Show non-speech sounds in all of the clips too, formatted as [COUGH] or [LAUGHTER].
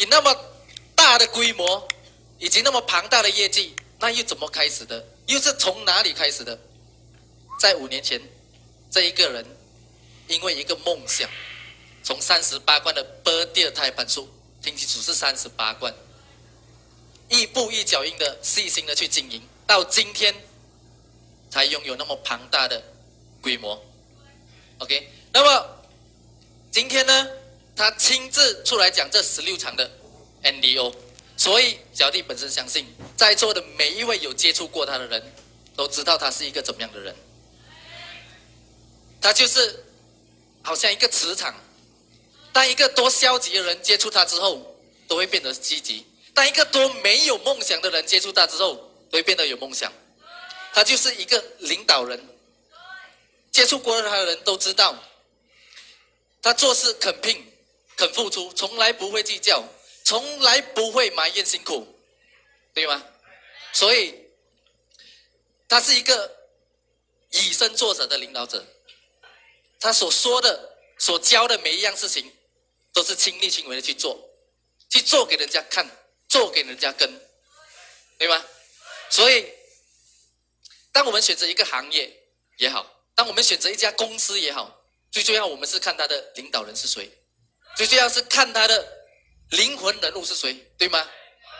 以那么大的规模，以及那么庞大的业绩，那又怎么开始的？又是从哪里开始的？在五年前，这一个人因为一个梦想，从三十八关的 bird 胎盘数，听清楚是三十八关，一步一脚印的细心的去经营，到今天才拥有那么庞大的规模。OK，那么今天呢，他亲自出来讲这十六场的 NDO，所以小弟本身相信，在座的每一位有接触过他的人，都知道他是一个怎么样的人。他就是好像一个磁场，当一个多消极的人接触他之后，都会变得积极；当一个多没有梦想的人接触他之后，都会变得有梦想。他就是一个领导人。接触过他的人都知道，他做事肯拼、肯付出，从来不会计较，从来不会埋怨辛苦，对吗？所以，他是一个以身作则的领导者。他所说的、所教的每一样事情，都是亲力亲为的去做，去做给人家看，做给人家跟，对吗？所以，当我们选择一个行业也好。当我们选择一家公司也好，最重要我们是看他的领导人是谁，最重要是看他的灵魂人物是谁，对吗？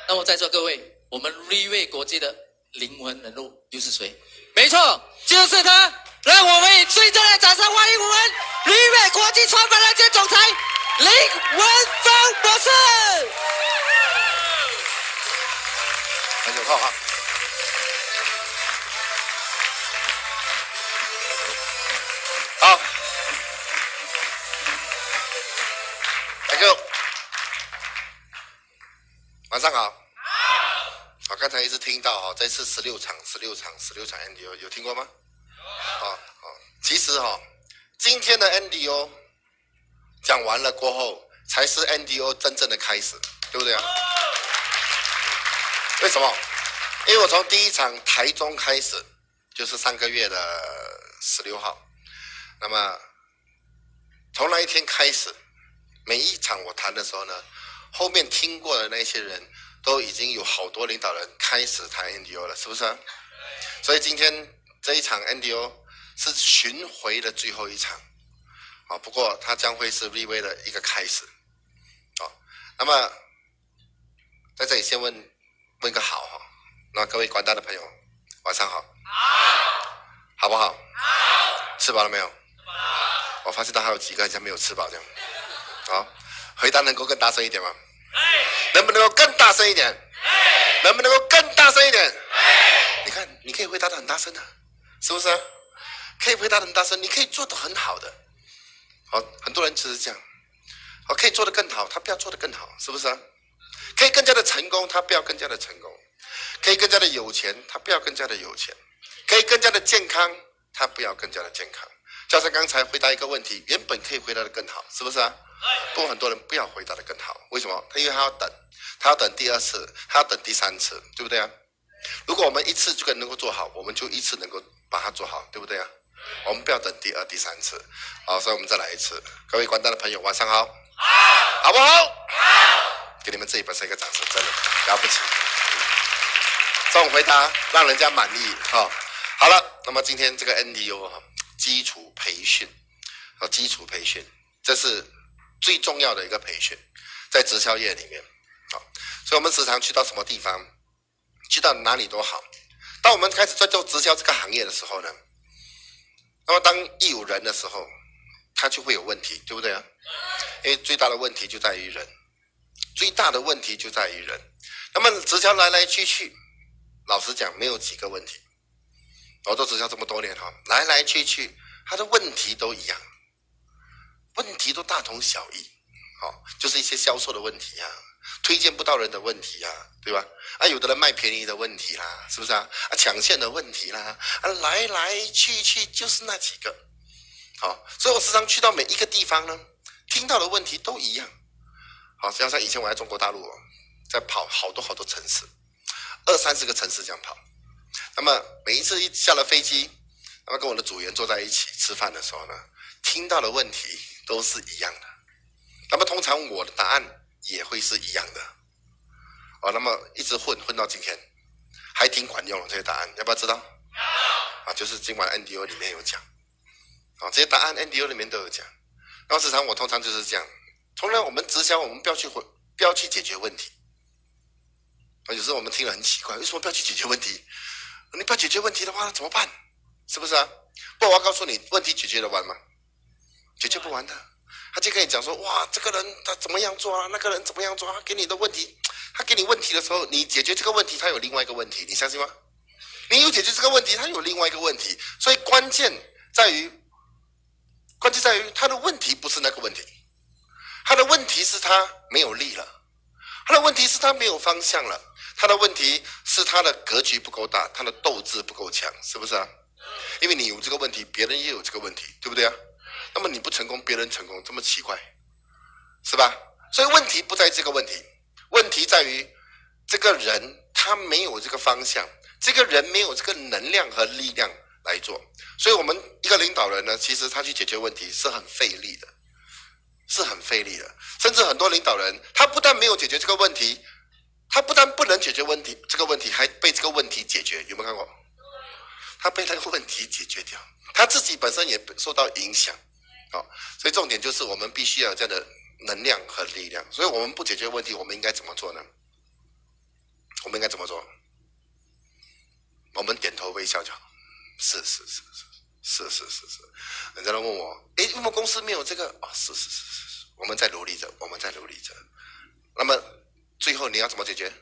那么在座各位，我们瑞威国际的灵魂人物又是谁？没错，就是他！让我们以最热烈的掌声欢迎我们瑞威国际创办人兼总裁林文峰博士。很有好哈。十六场、十六场、十六场 NDO 有听过吗？有。啊其实哈，今天的 NDO 讲完了过后，才是 NDO 真正的开始，对不对啊？为什么？因为我从第一场台中开始，就是上个月的十六号。那么，从那一天开始，每一场我谈的时候呢，后面听过的那些人都已经有好多领导人开始谈 NDO 了，是不是？所以今天这一场 NDO 是巡回的最后一场，啊，不过它将会是 VV 的一个开始，啊，那么在这里先问问个好哈，那各位广大的朋友，晚上好，好，好不好？好，吃饱了没有？我发现他还有几个好像没有吃饱这样，好，回答能够更大声一点吗？能不能够更大声一点？能不能够更大声一点？你看，你可以回答的很大声的，是不是？可以回答的很大声，你可以做的很好的。好，很多人只是这样，好，可以做的更好，他不要做的更好，是不是啊？可以更加的成功，他不要更加的成功；可以更加的有钱，他不要更加的有钱；可以更加的健康，他不要更加的健康。加上刚才回答一个问题，原本可以回答的更好，是不是啊？不过很多人不要回答的更好，为什么？他因为他要等，他要等第二次，他要等第三次，对不对啊？如果我们一次就能够做好，我们就一次能够把它做好，对不对啊？我们不要等第二、第三次，好，所以我们再来一次。各位观众的朋友，晚上好，好，好不好？好，给你们这一本是一个掌声，真的了不起。这种回答让人家满意，哈。好了，那么今天这个 NDO 哈。基础培训和基础培训，这是最重要的一个培训，在直销业里面，啊，所以我们时常去到什么地方，去到哪里都好。当我们开始在做直销这个行业的时候呢，那么当一有人的时候，他就会有问题，对不对啊？因为最大的问题就在于人，最大的问题就在于人。那么直销来来去去，老实讲，没有几个问题。我做直销这么多年哈，来来去去，他的问题都一样，问题都大同小异，好，就是一些销售的问题呀，推荐不到人的问题呀，对吧？啊，有的人卖便宜的问题啦，是不是啊？啊，抢线的问题啦，啊，来来去去就是那几个，好，所以我时常去到每一个地方呢，听到的问题都一样，好，加上以前我在中国大陆哦，在跑好多好多城市，二三十个城市这样跑。那么每一次一下了飞机，那么跟我的组员坐在一起吃饭的时候呢，听到的问题都是一样的。那么通常我的答案也会是一样的。哦，那么一直混混到今天，还挺管用的这些答案，要不要知道？啊，就是今晚 NDO 里面有讲，啊，这些答案 NDO 里面都有讲。然后时常我通常就是这样，从来我们直销我们不要去回，不要去解决问题。啊，有时候我们听了很奇怪，为什么不要去解决问题？你不要解决问题的话怎么办？是不是啊？不，我要告诉你，问题解决得完吗？解决不完的。他就跟你讲说，哇，这个人他怎么样做啊？那个人怎么样做啊？给你的问题，他给你问题的时候，你解决这个问题，他有另外一个问题，你相信吗？你有解决这个问题，他有另外一个问题，所以关键在于，关键在于他的问题不是那个问题，他的问题是他没有力了，他的问题是他没有方向了，他的问题是他的格局不够大，他的斗志不够强，是不是啊？因为你有这个问题，别人也有这个问题，对不对啊？那么你不成功，别人成功，这么奇怪，是吧？所以问题不在这个问题，问题在于这个人他没有这个方向。这个人没有这个能量和力量来做，所以我们一个领导人呢，其实他去解决问题是很费力的，是很费力的。甚至很多领导人，他不但没有解决这个问题，他不但不能解决问题，这个问题还被这个问题解决。有没有看过？他被那个问题解决掉，他自己本身也受到影响。好，所以重点就是我们必须要有这样的能量和力量。所以我们不解决问题，我们应该怎么做呢？我们应该怎么做？我们点头微笑就好，是是是是是是是是。人家来问我，哎，为什么公司没有这个？哦，是是是是是，我们在努力着，我们在努力着。那么最后你要怎么解决？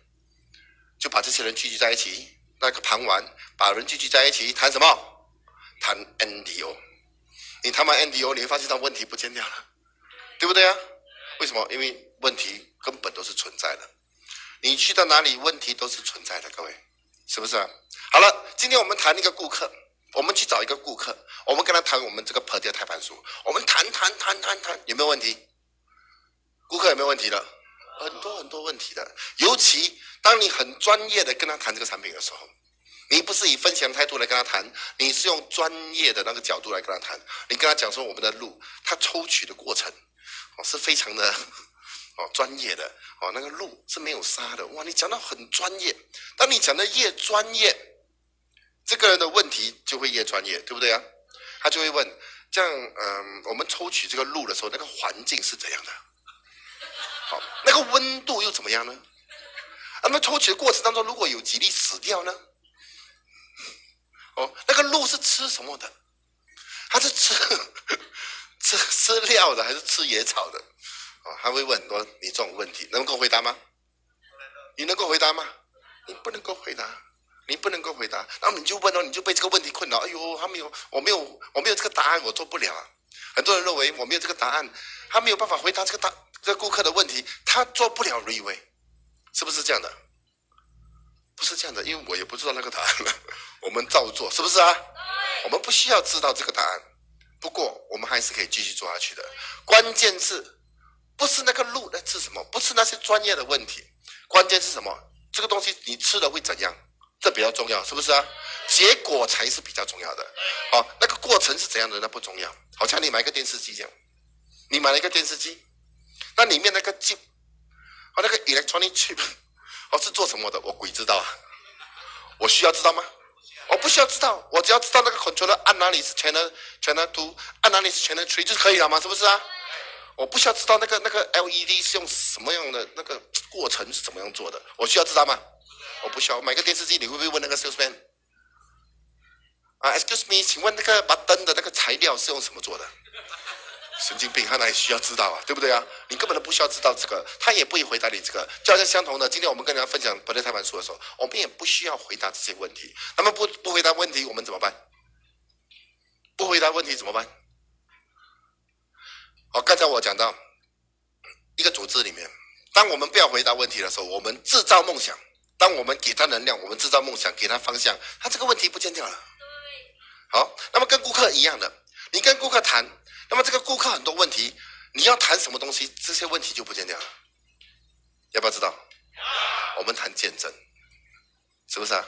就把这些人聚集在一起，那个盘玩，把人聚集在一起谈什么？谈 NDO。你他妈 NDO，你会发现他问题不见掉了，对不对啊？为什么？因为问题根本都是存在的。你去到哪里，问题都是存在的，各位。是不是？好了，今天我们谈一个顾客，我们去找一个顾客，我们跟他谈我们这个破掉胎盘术，我们谈谈谈谈谈，有没有问题？顾客有没有问题的？很多很多问题的。尤其当你很专业的跟他谈这个产品的时候，你不是以分享态度来跟他谈，你是用专业的那个角度来跟他谈。你跟他讲说我们的路，他抽取的过程，哦，是非常的。哦，专业的哦，那个路是没有沙的哇！你讲的很专业，当你讲的越专业，这个人的问题就会越专业，对不对啊？他就会问，这样嗯，我们抽取这个路的时候，那个环境是怎样的？好，那个温度又怎么样呢？那么抽取的过程当中，如果有几粒死掉呢？哦，那个鹿是吃什么的？它是吃吃吃料的，还是吃野草的？哦他会问很多你这种问题，能够回答吗？你能够回答吗？你不能够回答，你不能够回答，然后你就问哦，你就被这个问题困扰。哎呦，他没有，我没有，我没有这个答案，我做不了啊。很多人认为我没有这个答案，他没有办法回答这个答这个顾客的问题，他做不了 re 位，是不是这样的？不是这样的，因为我也不知道那个答案了，我们照做，是不是啊？我们不需要知道这个答案，不过我们还是可以继续做下去的。关键是。不是那个路那是什么，不是那些专业的问题，关键是什么？这个东西你吃了会怎样？这比较重要，是不是啊？结果才是比较重要的。好，那个过程是怎样的那不重要。好像你买个电视机这样，你买了一个电视机，那里面那个 chip，哦，那个 electronic chip，哦是做什么的？我鬼知道啊！我需要知道吗？我不需要知道，我只要知道那个 controller 按哪里是全的全的图按哪里是全的垂就可以了嘛？是不是啊？我不需要知道那个那个 LED 是用什么样的那个过程是怎么样做的，我需要知道吗？我不需要。买个电视机，你会不会问那个 salesman？啊，excuse me，请问那个把灯的那个材料是用什么做的？神经病，他哪里需要知道啊？对不对啊？你根本都不需要知道这个，他也不会回答你这个。就好像相同的，今天我们跟大家分享《本地台版书》的时候，我们也不需要回答这些问题。那么不不回答问题，我们怎么办？不回答问题怎么办？好，刚才我讲到一个组织里面，当我们不要回答问题的时候，我们制造梦想；当我们给他能量，我们制造梦想，给他方向，他这个问题不见掉了。好，那么跟顾客一样的，你跟顾客谈，那么这个顾客很多问题，你要谈什么东西，这些问题就不见掉了。要不要知道？我们谈见证，是不是啊？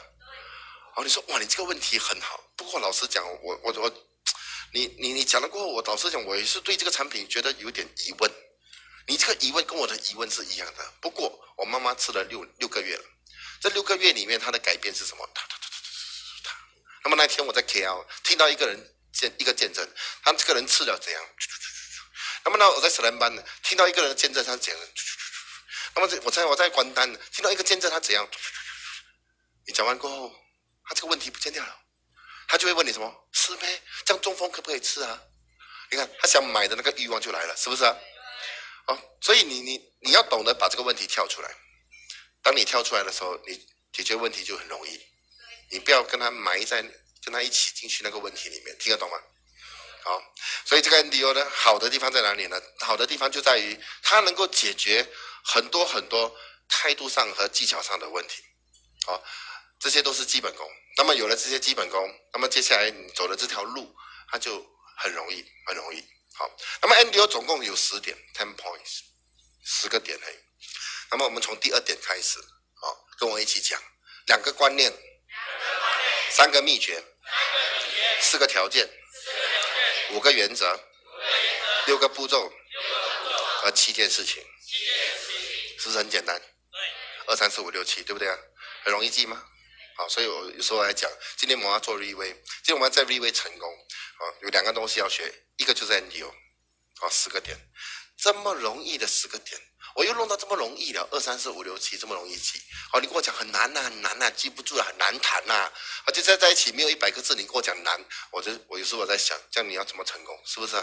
好，你说哇，你这个问题很好，不过老实讲，我我我。你你你讲了过后，我老实讲，我也是对这个产品觉得有点疑问。你这个疑问跟我的疑问是一样的。不过我妈妈吃了六六个月了，这六个月里面她的改变是什么？她她她她她她。那么那天我在 KL 听到一个人见一个见证，他这个人吃了怎样？那么呢我在史兰班呢听到一个人的见证，他讲，那么这我在我在关丹听到一个见证，他怎样？你讲完过后，他这个问题不见掉了，他就会问你什么？吃呗？这样中风可不可以吃啊？你看他想买的那个欲望就来了，是不是啊？哦，所以你你你要懂得把这个问题跳出来。当你跳出来的时候，你解决问题就很容易。你不要跟他埋在跟他一起进去那个问题里面，听得懂吗？好，所以这个 NDO 呢，好的地方在哪里呢？好的地方就在于它能够解决很多很多态度上和技巧上的问题。好，这些都是基本功。那么有了这些基本功，那么接下来你走的这条路，它就很容易，很容易。好，那么 NDO 总共有十点，ten points，十个点嘿。那么我们从第二点开始，好，跟我一起讲，两个观念，三个秘诀，四个条件，五个原则，六个步骤，和七件事情，是不是很简单？二三四五六七，对不对啊？很容易记吗？好，所以我有时候来讲，今天我们要做 re way，今天我们要在 re way 成功，啊，有两个东西要学，一个就是 NDO，啊，十个点，这么容易的十个点，我又弄到这么容易了，二三四五六七这么容易记，好，你跟我讲很难呐、很难呐、记不住了，很难谈呐、啊，就在在一起没有一百个字，你跟我讲难，我就我有时候我在想，这样你要怎么成功，是不是？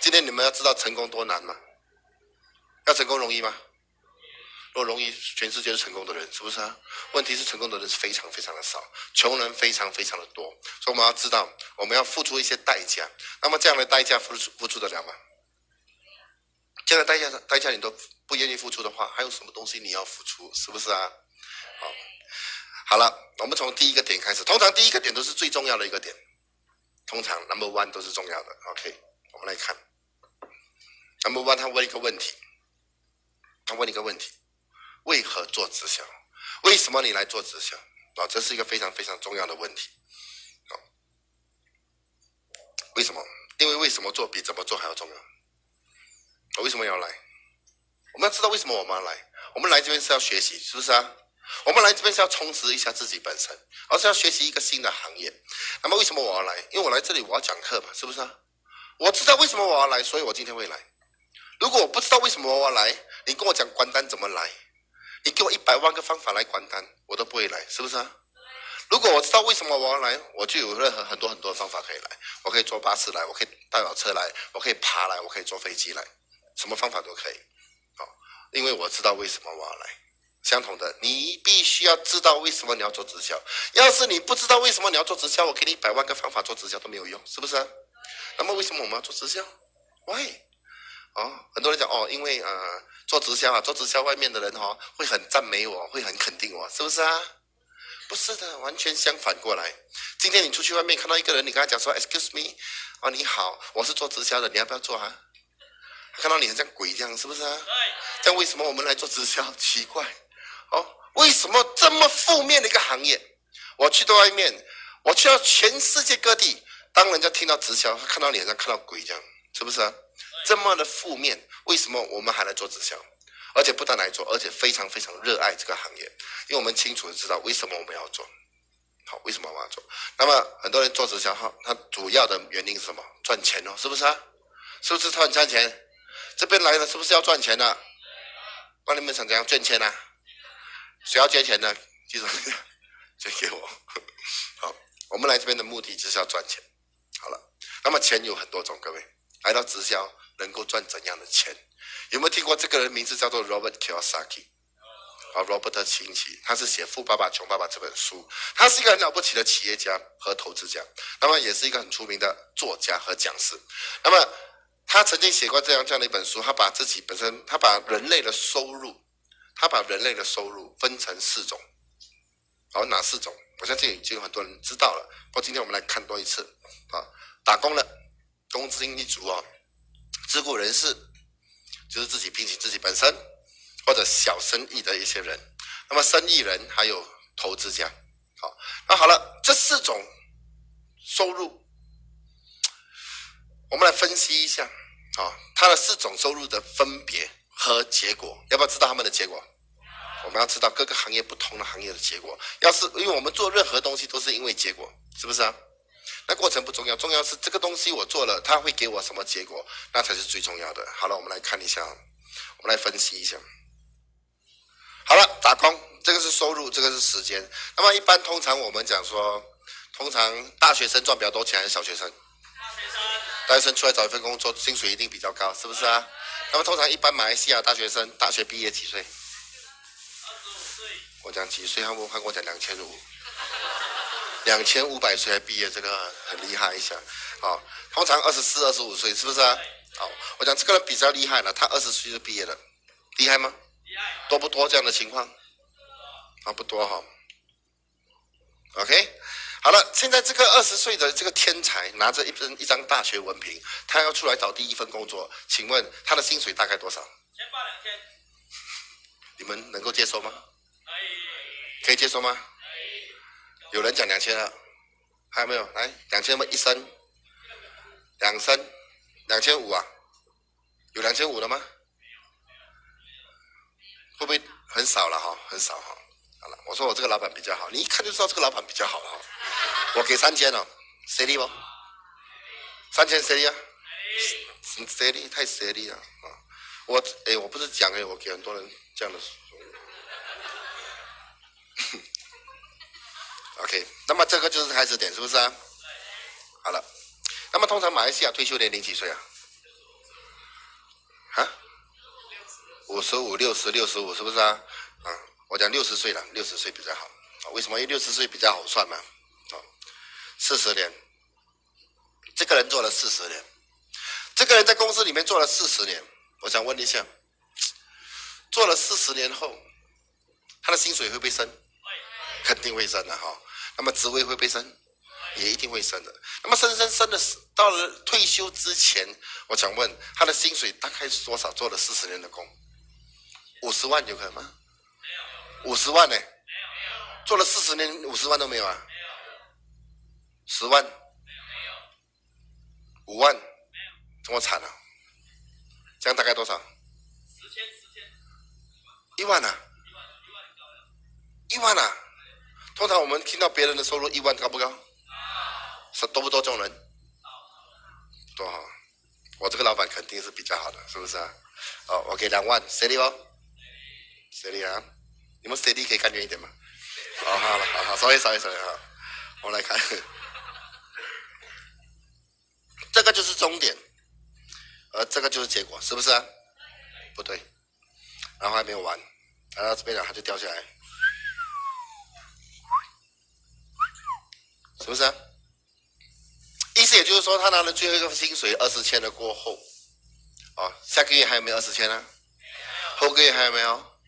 今天你们要知道成功多难吗？要成功容易吗？如果容易，全世界是成功的人，是不是啊？问题是成功的人是非常非常的少，穷人非常非常的多，所以我们要知道，我们要付出一些代价。那么这样的代价付出付出得了吗？这样的代价代价你都不愿意付出的话，还有什么东西你要付出？是不是啊？好，好了，我们从第一个点开始，通常第一个点都是最重要的一个点，通常 number one 都是重要的。OK，我们来看 number one，他问一个问题，他问一个问题。为何做直销？为什么你来做直销？啊，这是一个非常非常重要的问题。好，为什么？因为为什么做比怎么做还要重要。我为什么要来？我们要知道为什么我们要来。我们来这边是要学习，是不是啊？我们来这边是要充实一下自己本身，而是要学习一个新的行业。那么为什么我要来？因为我来这里我要讲课嘛，是不是啊？我知道为什么我要来，所以我今天会来。如果我不知道为什么我要来，你跟我讲关单怎么来？你给我一百万个方法来关单，我都不会来，是不是啊？如果我知道为什么我要来，我就有任何很多很多的方法可以来。我可以坐巴士来，我可以带我车来，我可以爬来，我可以坐飞机来，什么方法都可以。好，因为我知道为什么我要来。相同的，你必须要知道为什么你要做直销。要是你不知道为什么你要做直销，我给你一百万个方法做直销都没有用，是不是？那么为什么我们要做直销？Why？哦，很多人讲哦，因为呃做直销啊，做直销外面的人、哦、会很赞美我，会很肯定我，是不是啊？不是的，完全相反过来。今天你出去外面看到一个人，你跟他讲说 “excuse me”，哦你好，我是做直销的，你要不要做啊？看到你很像鬼一样，是不是啊？这样为什么我们来做直销？奇怪，哦，为什么这么负面的一个行业？我去到外面，我去到全世界各地，当人家听到直销，他看到你好像看到鬼这样，是不是啊？这么的负面，为什么我们还来做直销？而且不但来做，而且非常非常热爱这个行业，因为我们清楚的知道为什么我们要做。好，为什么我们要做？那么很多人做直销哈，他主要的原因是什么？赚钱哦，是不是啊？是不是他很赚钱？这边来了是不是要赚钱的？那你们想怎样赚钱呢、啊？谁要捐钱呢？记住捐给我。[LAUGHS] 好，我们来这边的目的就是要赚钱。好了，那么钱有很多种，各位来到直销能够赚怎样的钱？有没有听过这个人名字叫做 Robert Kiyosaki？啊，Robert 清崎，他是写《富爸爸穷爸爸》这本书，他是一个很了不起的企业家和投资家，那么也是一个很出名的作家和讲师。那么他曾经写过这样这样的一本书，他把自己本身，他把人类的收入，他把人类的收入分成四种。好，哪四种？我相信已经有很多人知道了。不过今天我们来看多一次啊，打工的，工资一族啊，自雇人士，就是自己聘请自己本身。或者小生意的一些人，那么生意人还有投资家，好，那好了，这四种收入，我们来分析一下，啊，它的四种收入的分别和结果，要不要知道他们的结果？我们要知道各个行业不同的行业的结果。要是因为我们做任何东西都是因为结果，是不是啊？那过程不重要，重要是这个东西我做了，它会给我什么结果，那才是最重要的。好了，我们来看一下，我们来分析一下。好了，打工这个是收入，这个是时间。那么一般通常我们讲说，通常大学生赚比较多钱还是小学生？大学生出来找一份工作，薪水一定比较高，是不是啊？那么通常一般马来西亚大学生大学毕业几岁？我讲几岁？他们看我讲两千五，两千五百岁才毕业，这个很厉害一下。好，通常二十四、二十五岁，是不是啊？好，我讲这个人比较厉害了，他二十岁就毕业了，厉害吗？多不多这样的情况？啊，不多哈。OK，好了，现在这个二十岁的这个天才拿着一份一张大学文凭，他要出来找第一份工作，请问他的薪水大概多少？千八两千。你们能够接受吗？可以。可以接受吗？可以。有人讲两千了，还有没有？来，两千吗？一升，两升，两千五啊？有两千五的吗？会不会很少了哈？很少哈。好了，我说我这个老板比较好，你一看就知道这个老板比较好了哈。我给三千了，谁力不？三千谁力啊？谁力？太谁力了啊！我哎，我不是讲哎，我给很多人这样的。[LAUGHS] OK，那么这个就是开始点，是不是啊？好了，那么通常马来西亚退休年龄几岁啊？啊？五十五、六十、六十五，是不是啊？啊，我讲六十岁了，六十岁比较好。为什么？因为六十岁比较好算嘛。四十年，这个人做了四十年，这个人在公司里面做了四十年。我想问一下，做了四十年后，他的薪水会不会升？肯定会升的哈。那么职位会不会升？也一定会升的。那么升升升的到了退休之前，我想问他的薪水大概是多少？做了四十年的工？五十万有可能吗？五十万呢？做了四十年，五十万都没有啊？十万？没有五万？这么惨啊？这样大概多少？十千，十千。一万啊？一万啊？通常我们听到别人的收入一万高不高？是多不多这种人？多好？我这个老板肯定是比较好的，是不是啊？哦，我给两万，谁的哦？谁的啊？你们谁的可以看远一点吗？好好了，好好，稍微稍微稍微好，我们来看，这个就是终点，而这个就是结果，是不是？不对，然后还没有完，来到这边了，它就掉下来，是不是？意思也就是说，他拿了最后一个薪水二十千的过后，哦，下个月还有没有二十千呢？后个月还有没有？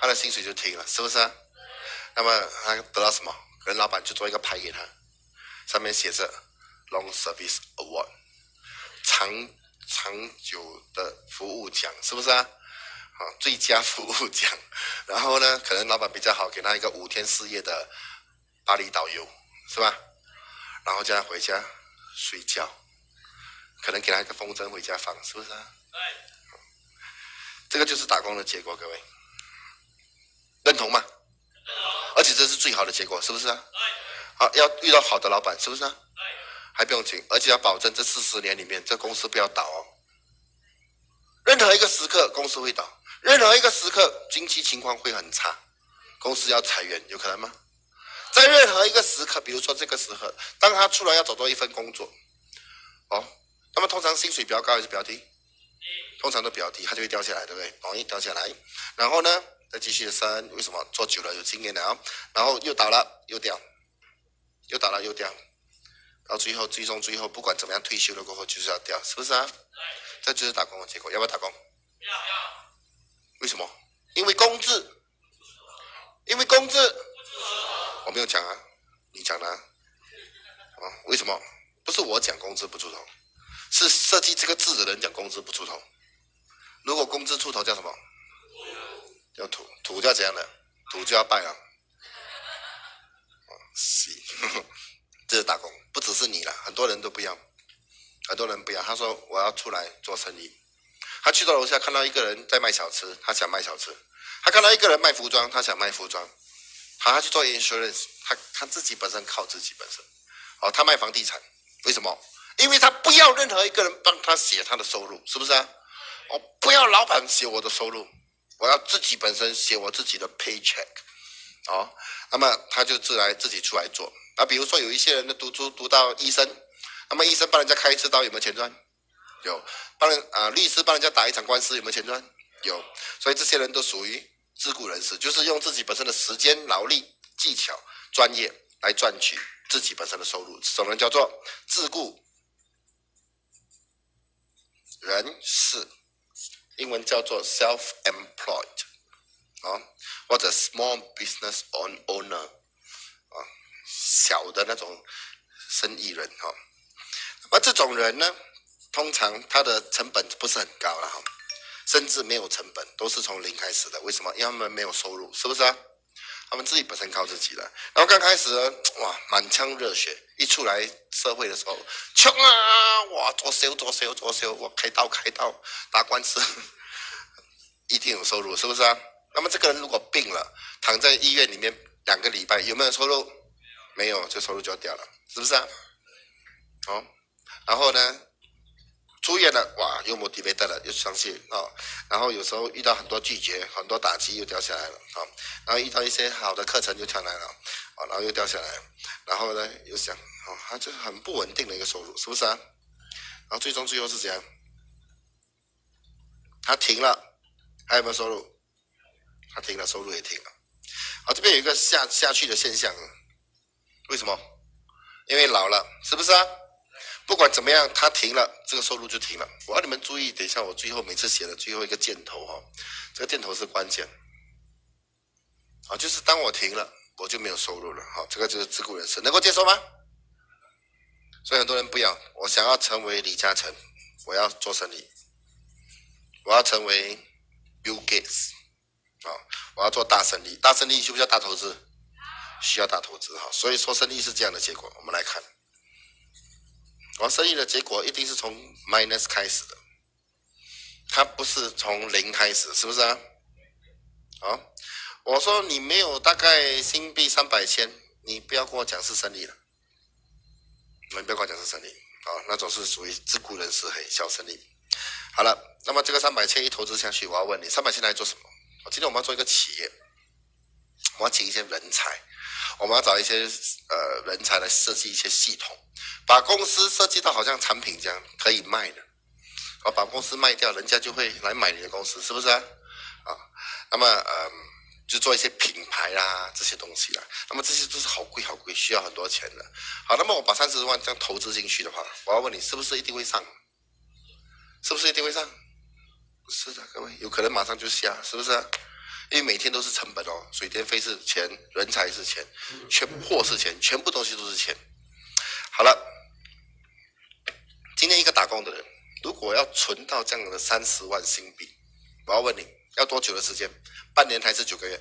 他的薪水就停了，是不是？那么他得到什么？可能老板就做一个牌给他，上面写着 “Long Service Award”，长长久的服务奖，是不是啊？啊，最佳服务奖。[LAUGHS] 然后呢，可能老板比较好，给他一个五天四夜的巴黎导游，是吧？然后叫他回家睡觉，可能给他一个风筝回家放，是不是啊？对。这个就是打工的结果，各位。认同吗？而且这是最好的结果，是不是啊？好，要遇到好的老板，是不是啊？还不用紧，而且要保证这四十年里面，这公司不要倒哦。任何一个时刻，公司会倒；任何一个时刻，经济情况会很差，公司要裁员，有可能吗？在任何一个时刻，比如说这个时候，当他出来要找到一份工作，哦，那么通常薪水比较高还是比较低？通常都比较低，它就会掉下来，对不对？容易掉下来，然后呢？再继续升，为什么做久了有经验了？然后又倒了又掉，又倒了又掉，到最后最终最后不管怎么样退休了过后就是要掉，是不是啊？这就是打工的结果，要不要打工？要。为什么？因为工资，因为工资，我没有讲啊，你讲的啊？啊？为什么？不是我讲工资不出头，是设计这个字的人讲工资不出头。如果工资出头叫什么？叫土土叫怎样的？土就要拜啊！哦，是，这是打工，不只是你了，很多人都不要。很多人不要，他说我要出来做生意。他去到楼下看到一个人在卖小吃，他想卖小吃；他看到一个人卖服装，他想卖服装。好，他去做 insurance，他他自己本身靠自己本身。哦，他卖房地产，为什么？因为他不要任何一个人帮他写他的收入，是不是啊？我不要老板写我的收入，我要自己本身写我自己的 paycheck。哦，那么他就自来自己出来做。啊，比如说有一些人的读书读到医生，那么医生帮人家开一次刀有没有钱赚？有。帮人啊，律师帮人家打一场官司有没有钱赚？有。所以这些人都属于自雇人士，就是用自己本身的时间、劳力、技巧、专业来赚取自己本身的收入，这种人叫做自雇人士，英文叫做 self-employed，啊，或者 small business owner，啊，小的那种生意人哈。那么这种人呢，通常他的成本不是很高了哈，甚至没有成本，都是从零开始的。为什么？因为他们没有收入，是不是啊？他们自己本身靠自己的。然后刚开始 [TSK] 哇，满腔热血，一出来社会的时候，穷啊！哇，做销做销做销，我开刀开刀打官司，[LAUGHS] 一定有收入，是不是啊？那么这个人如果病了，躺在医院里面两个礼拜，有没有收入？没有，这收入就掉了，是不是啊？好，然后呢？出院了，哇，又 motivated 了，又相信啊。然后有时候遇到很多拒绝，很多打击又掉下来了啊。然后遇到一些好的课程又上来了啊，然后又掉下来。然后呢，又想啊，他就很不稳定的一个收入，是不是啊？然后最终最后是怎样？他停了，还有没有收入？他停了，收入也停了。好，这边有一个下下去的现象啊，为什么？因为老了，是不是啊？不管怎么样，他停了，这个收入就停了。我要你们注意，等一下我最后每次写的最后一个箭头哈，这个箭头是关键。啊，就是当我停了，我就没有收入了。好，这个就是自雇人士，能够接受吗？所以很多人不要，我想要成为李嘉诚，我要做生意，我要成为 Bill Gates，啊，我要做大生意，大生意需不需要大投资？需要大投资哈。所以说生意是这样的结果，我们来看。我生意的结果一定是从 minus 开始的，它不是从零开始，是不是啊？啊，我说你没有大概新币三百千，你不要跟我讲是生意了，你不要跟我讲是胜利啊，那种是属于自雇人士，嘿，小生意。好了，那么这个三百千一投资下去，我要问你，三百千来做什么？今天我们要做一个企业，我要请一些人才。我们要找一些呃人才来设计一些系统，把公司设计到好像产品这样可以卖的，啊，把公司卖掉，人家就会来买你的公司，是不是啊？啊，那么嗯，就做一些品牌啦这些东西啦，那么这些都是好贵好贵，需要很多钱的。好，那么我把三十万这样投资进去的话，我要问你，是不是一定会上？是不是一定会上？是的，各位，有可能马上就下，是不是？因为每天都是成本哦，水电费是钱，人才是钱，全部货是钱，全部东西都是钱。好了，今天一个打工的人，如果要存到这样的三十万新币，我要问你要多久的时间？半年还是九个月？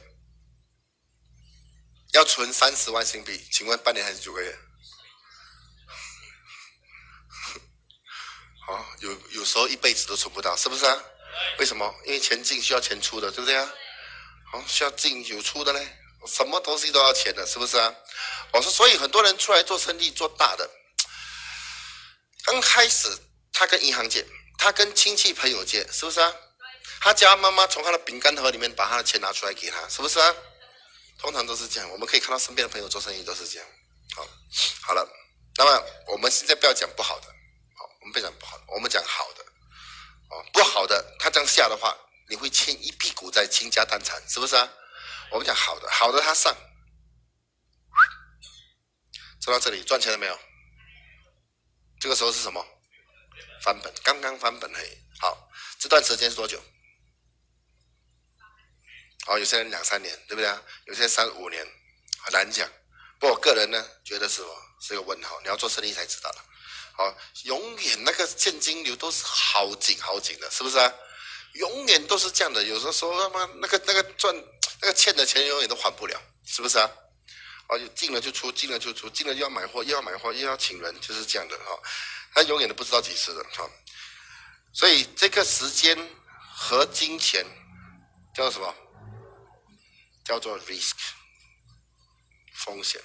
要存三十万新币，请问半年还是九个月？好，[LAUGHS] 有有时候一辈子都存不到，是不是啊？为什么？因为钱进需要钱出的，对不对啊？需要进有出的嘞，什么东西都要钱的，是不是啊？我说，所以很多人出来做生意做大的，刚开始他跟银行借，他跟亲戚朋友借，是不是啊？他家妈妈从他的饼干盒里面把他的钱拿出来给他，是不是啊？通常都是这样，我们可以看到身边的朋友做生意都是这样。好，好了，那么我们现在不要讲不好的，好，我们不讲不好的，我们讲好的。不好的，他这样下的话。你会欠一屁股在倾家荡产，是不是啊？我们讲好的，好的他上，做到这里赚钱了没有？这个时候是什么？翻本，刚刚翻本嘿。好，这段时间是多久？好，有些人两三年，对不对啊？有些三五年，很难讲。不过我个人呢，觉得是什么？是个问号。你要做生意才知道了。好，永远那个现金流都是好紧好紧的，是不是啊？永远都是这样的，有时候说他妈那个那个赚那个欠的钱永远都还不了，是不是啊？哦，进了就出，进了就出，进了又要买货，又要买货，又要请人，就是这样的哈。他永远都不知道几时的哈。所以这个时间和金钱叫做什么？叫做 risk 风险，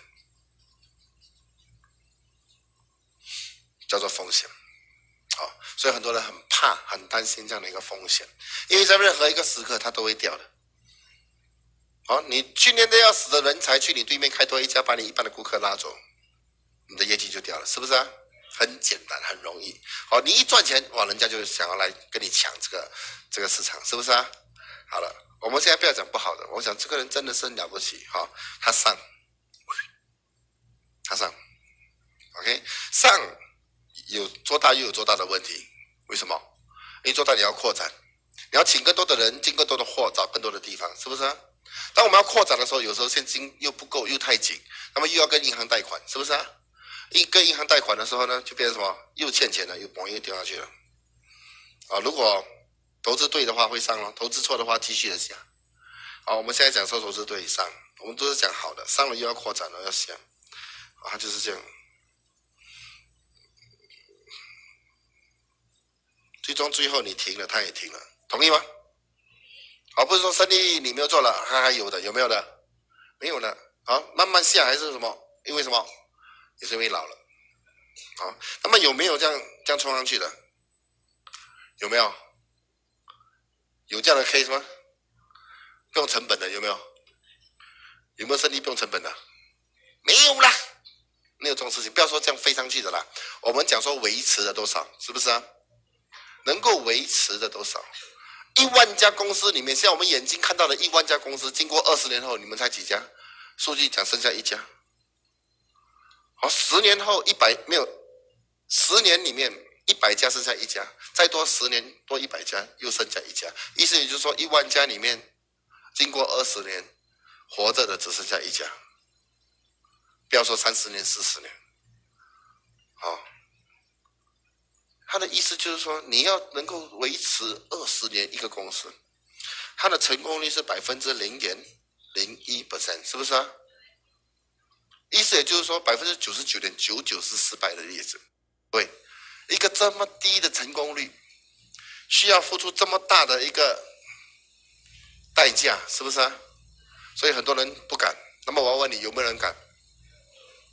叫做风险。好，所以很多人很怕、很担心这样的一个风险，因为在任何一个时刻它都会掉的。好，你训练的要死的人才去你对面开多一家，把你一半的顾客拉走，你的业绩就掉了，是不是啊？很简单，很容易。好，你一赚钱，哇，人家就想要来跟你抢这个这个市场，是不是啊？好了，我们现在不要讲不好的，我想这个人真的是很了不起，哈，他上，他上，OK，上有做大又有做大的问题，为什么？因为做大你要扩展，你要请更多的人，进更多的货，找更多的地方，是不是？当我们要扩展的时候，有时候现金又不够，又太紧，那么又要跟银行贷款，是不是啊？一跟银行贷款的时候呢，就变成什么？又欠钱了，又嘣又掉下去了。啊，如果投资对的话会上了，投资错的话继续的下。好，我们现在讲说投资对上，我们都是讲好的，上了又要扩展了要想，啊，就是这样。最终最后你停了，他也停了，同意吗？好，不是说生意你没有做了，他还有的，有没有的？没有的。好，慢慢下还是什么？因为什么？也是因为老了。好，那么有没有这样这样冲上去的？有没有？有这样的 case 吗？不用成本的有没有？有没有生意不用成本的？没有啦，没有这种事情。不要说这样飞上去的啦，我们讲说维持了多少，是不是啊？能够维持的多少？一万家公司里面，像我们眼睛看到的一万家公司，经过二十年后，你们猜几家？数据讲剩下一家。好，十年后一百没有，十年里面一百家剩下一家，再多十年多一百家又剩下一家，意思也就是说一万家里面，经过二十年活着的只剩下一家。不要说三十年、四十年，好，他的意思就是说你要能够维持二十年一个公司，它的成功率是百分之零点零一不三是不是啊？意思也就是说，百分之九十九点九九是失败的例子。对，一个这么低的成功率，需要付出这么大的一个代价，是不是啊？所以很多人不敢。那么我问你，有没有人敢？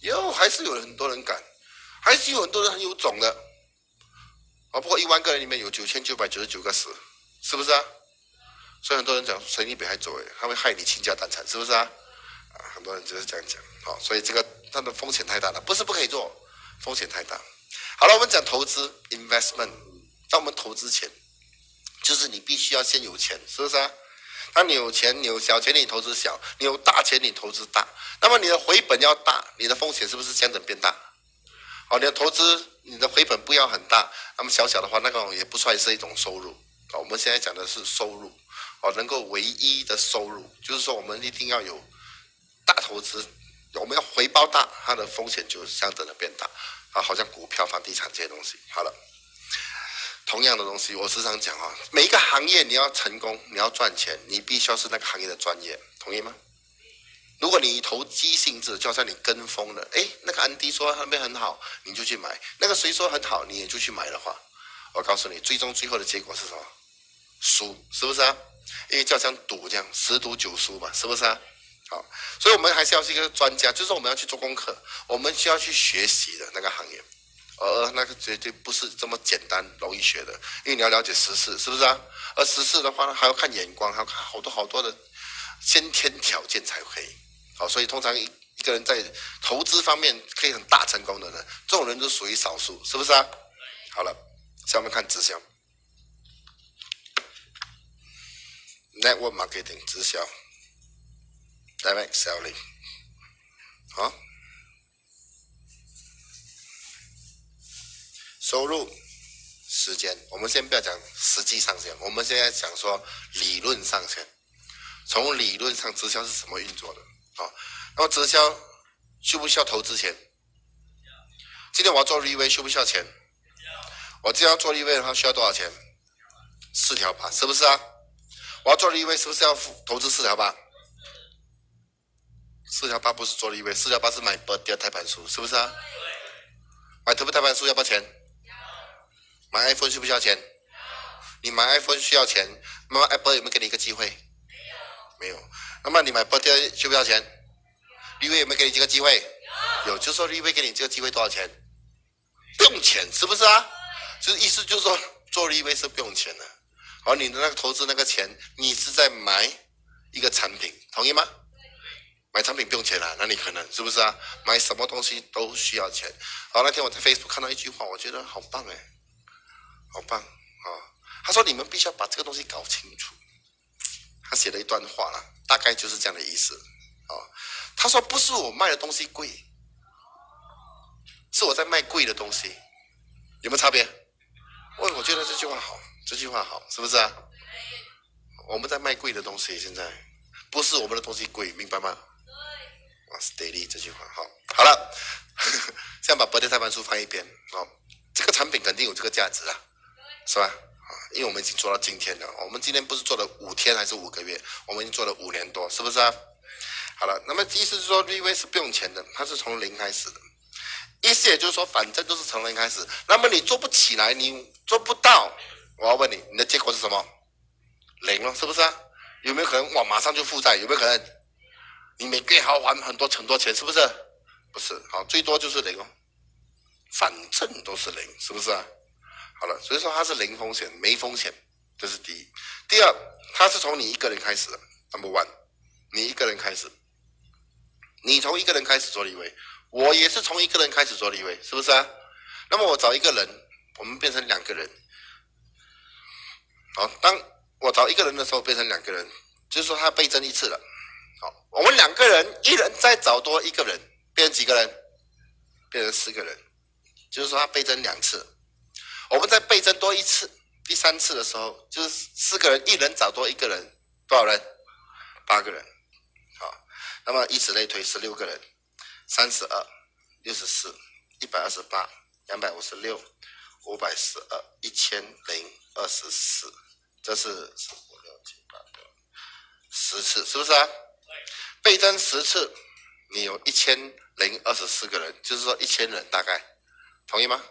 有，还是有很多人敢，还是有很多人很有种的。啊，不过一万个人里面有九千九百九十九个死，是不是啊？所以很多人讲随你北海走，哎，他会害你倾家荡产，是不是啊？啊，很多人就是这样讲。好，所以这个它的风险太大了，不是不可以做，风险太大。好了，我们讲投资 investment，当我们投资前，就是你必须要先有钱，是不是啊？当你有钱，你有小钱你投资小，你有大钱你投资大，那么你的回本要大，你的风险是不是相等变大？好，你的投资你的回本不要很大，那么小小的话，那个也不算是一种收入。啊，我们现在讲的是收入，哦，能够唯一的收入，就是说我们一定要有大投资。我们要回报大，它的风险就相等的变大啊，好像股票、房地产这些东西。好了，同样的东西，我时常讲啊，每一个行业你要成功，你要赚钱，你必须要是那个行业的专业，同意吗？如果你投机性质，就像你跟风了，哎，那个安迪说那边很好，你就去买；那个谁说很好，你也就去买的话，我告诉你，最终最后的结果是什么？输，是不是啊？因为就像赌这样，十赌九输嘛，是不是啊？好，所以我们还是要是一个专家，就是我们要去做功课，我们需要去学习的那个行业，而那个绝对不是这么简单容易学的，因为你要了解时事，是不是啊？而时事的话呢，还要看眼光，还要看好多好多的先天条件才可以。好，所以通常一一个人在投资方面可以很大成功的人，这种人都属于少数，是不是啊？好了，下面看直销，network marketing 直销。Direct selling，好，收入、时间，我们先不要讲实际上限，我们现在讲说理论上限。从理论上，直销是什么运作的？好，那么直销需不需要投资钱？今天我要做立威，需不需要钱？我今天要做立威的话，需要多少钱？四条八，是不是啊？我要做立威，是不是要付投资四条八？四条八不是做了一位，四条八是买不第二台盘书，是不是啊？买特别胎盘书要不要钱？买 iPhone 需不需要钱？你买 iPhone 需要钱，那么 Apple 有没有给你一个机会？没有。那么你买 b o d 需不需要钱？立威有没有给你这个机会？有。就说立威给你这个机会多少钱？不用钱，是不是啊？就是意思就是说做立威是不用钱的。而你的那个投资那个钱，你是在买一个产品，同意吗？买产品不用钱了，那你可能是不是啊？买什么东西都需要钱。好，那天我在 Facebook 看到一句话，我觉得好棒哎，好棒啊！他说你们必须要把这个东西搞清楚。他写了一段话了，大概就是这样的意思哦。他说不是我卖的东西贵，是我在卖贵的东西，有没有差别？我我觉得这句话好。这句话好，是不是啊？我们在卖贵的东西，现在不是我们的东西贵，明白吗？啊，steady 这句话好，好了，[LAUGHS] 现在把《博德泰班书》放一边哦。这个产品肯定有这个价值啊，是吧？啊，因为我们已经做到今天了，我们今天不是做了五天还是五个月？我们已经做了五年多，是不是啊？好了，那么意思是说，V V 是不用钱的，它是从零开始的。意思也就是说，反正都是从零开始。那么你做不起来，你做不到。我要问你，你的结果是什么？零了，是不是啊？有没有可能我，马上就负债？有没有可能？你每个月还要还很多很多钱，是不是？不是，好，最多就是零哦。反正都是零，是不是啊？好了，所以说它是零风险，没风险，这是第一。第二，它是从你一个人开始的，number one，你一个人开始，你从一个人开始做立位，我也是从一个人开始做立位，是不是啊？那么我找一个人，我们变成两个人。好，当我找一个人的时候，变成两个人，就是说他倍增一次了。好，我们两个人，一人再找多一个人，变成几个人？变成四个人，就是说他倍增两次。我们再倍增多一次，第三次的时候，就是四个人，一人找多一个人，多少人？八个人。好，那么以此类推，十六个人，三十二，六十四，一百二十八，两百五十六，五百十二，一千零二十四。这是十五六七八九十次，是不是啊？倍增十次，你有一千零二十四个人，就是说一千人大概，同意吗？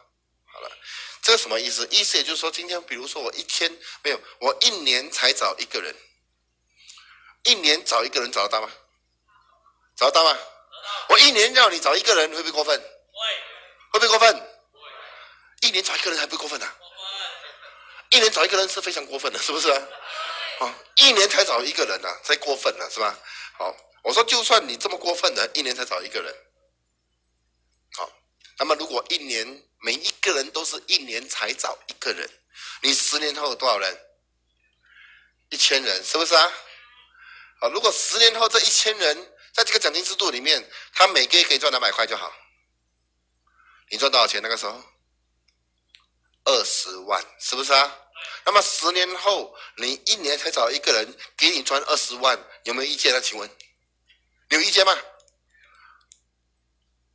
这个什么意思？意思也就是说，今天比如说我一天没有，我一年才找一个人，一年找一个人找得到吗？找得到吗？我一年要你找一个人，会不会过分？会，会不会过分？一年找一个人还不过分啊？一年找一个人是非常过分的，是不是啊？啊，一年才找一个人啊，太过分了，是吧？好，我说就算你这么过分的，一年才找一个人，好，那么如果一年每一个人都是一年才找一个人，你十年后有多少人？一千人，是不是啊？好，如果十年后这一千人在这个奖金制度里面，他每个月可以赚两百块就好，你赚多少钱那个时候？二十万是不是啊？那么十年后，你一年才找一个人给你赚二十万，有没有意见呢？请问有意见吗？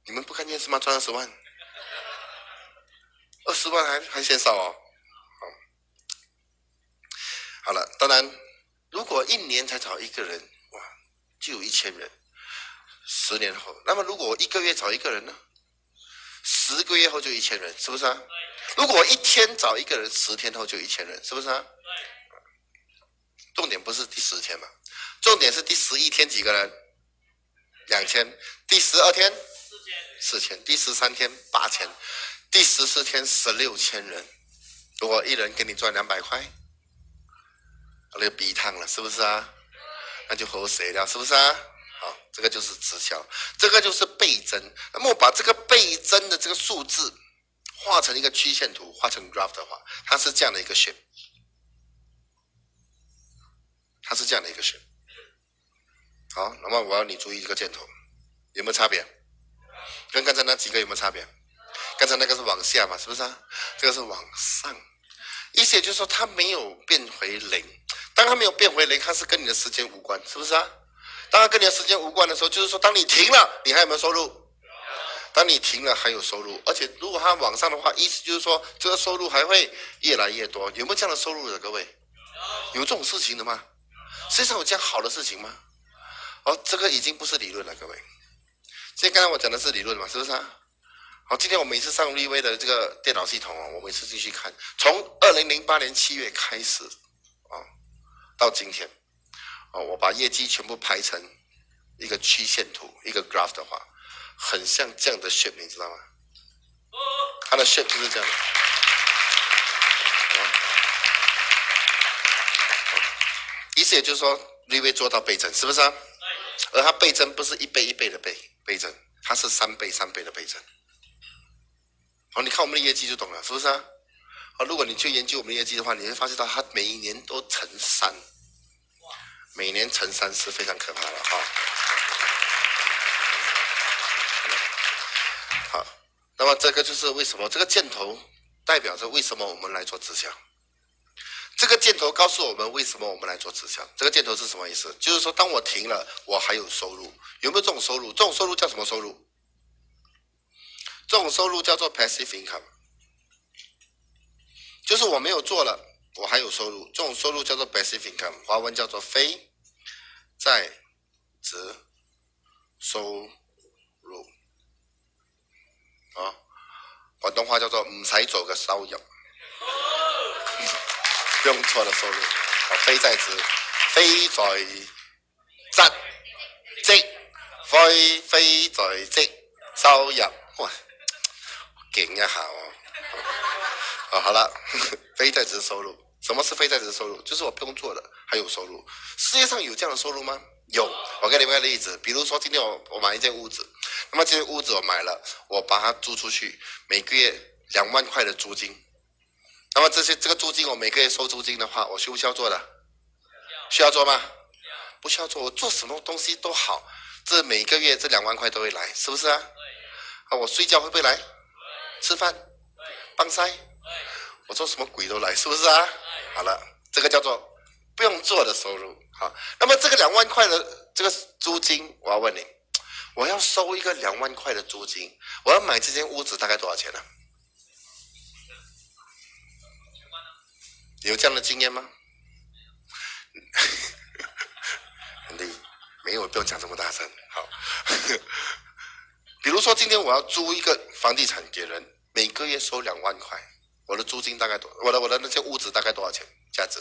你们不看电视吗？赚二十万，二十万还还嫌少哦。好，好了，当然，如果一年才找一个人，哇，就有一千人。十年后，那么如果一个月找一个人呢？十个月后就一千人，是不是啊？如果一天找一个人，十天后就一千人，是不是啊？重点不是第十天嘛，重点是第十一天几个人？两千。第十二天？四千。四千。第十三天？八千。第十四天？十六千人。如果一人给你赚两百块，那就逼烫了，是不是啊？那就喝水了，是不是啊？好，这个就是直销，这个就是倍增。那么我把这个倍增的这个数字。画成一个曲线图，画成 graph 的话，它是这样的一个 shape，它是这样的一个 shape。好，那么我要你注意这个箭头，有没有差别？跟刚才那几个有没有差别？刚才那个是往下嘛，是不是啊？这个是往上，意思也就是说它没有变回零。当它没有变回零，它是跟你的时间无关，是不是啊？当它跟你的时间无关的时候，就是说当你停了，你还有没有收入？当你停了还有收入，而且如果它往上的话，意思就是说这个收入还会越来越多。有没有这样的收入的各位？有这种事情的吗？世界上有这样好的事情吗？哦，这个已经不是理论了，各位。现在刚才我讲的是理论嘛，是不是啊？好，今天我每次上 V V 的这个电脑系统哦，我每次进去看，从二零零八年七月开始，啊，到今天，哦，我把业绩全部排成一个曲线图，一个 graph 的话，很像这样的 shape，你知道吗？它的 shape 就是这样的。意思也就是说，V V 做到倍增，是不是啊？而它倍增不是一倍一倍的倍倍增，它是三倍三倍的倍增。好，你看我们的业绩就懂了，是不是啊？好，如果你去研究我们的业绩的话，你会发现到它每一年都乘三，每年乘三是非常可怕的哈。好，那么这个就是为什么这个箭头代表着为什么我们来做直销。这个箭头告诉我们为什么我们来做直销。这个箭头是什么意思？就是说，当我停了，我还有收入。有没有这种收入？这种收入叫什么收入？这种收入叫做 passive income，就是我没有做了，我还有收入。这种收入叫做 passive income，华文叫做非在职收入，啊，广东话叫做唔使做嘅收入，[LAUGHS] 用做的收入，非在职，非在职，即非非在职收入，哇！顶一下哦，哦好了，[LAUGHS] 非在职收入，什么是非在职收入？就是我不用做的，还有收入。世界上有这样的收入吗？有。我给你们个例子，比如说今天我我买一间屋子，那么这间屋子我买了，我把它租出去，每个月两万块的租金。那么这些这个租金我每个月收租金的话，我需不需要做的？需要做吗？不需要做，我做什么东西都好，这每个月这两万块都会来，是不是啊？啊，我睡觉会不会来？吃饭，帮塞，我做什么鬼都来，是不是啊？好了，这个叫做不用做的收入。好，那么这个两万块的这个租金，我要问你，我要收一个两万块的租金，我要买这间屋子大概多少钱呢？有这样的经验吗？[LAUGHS] 你没有，不用讲这么大声。好。比如说，今天我要租一个房地产给人，每个月收两万块，我的租金大概多？我的我的那些屋子大概多少钱价值？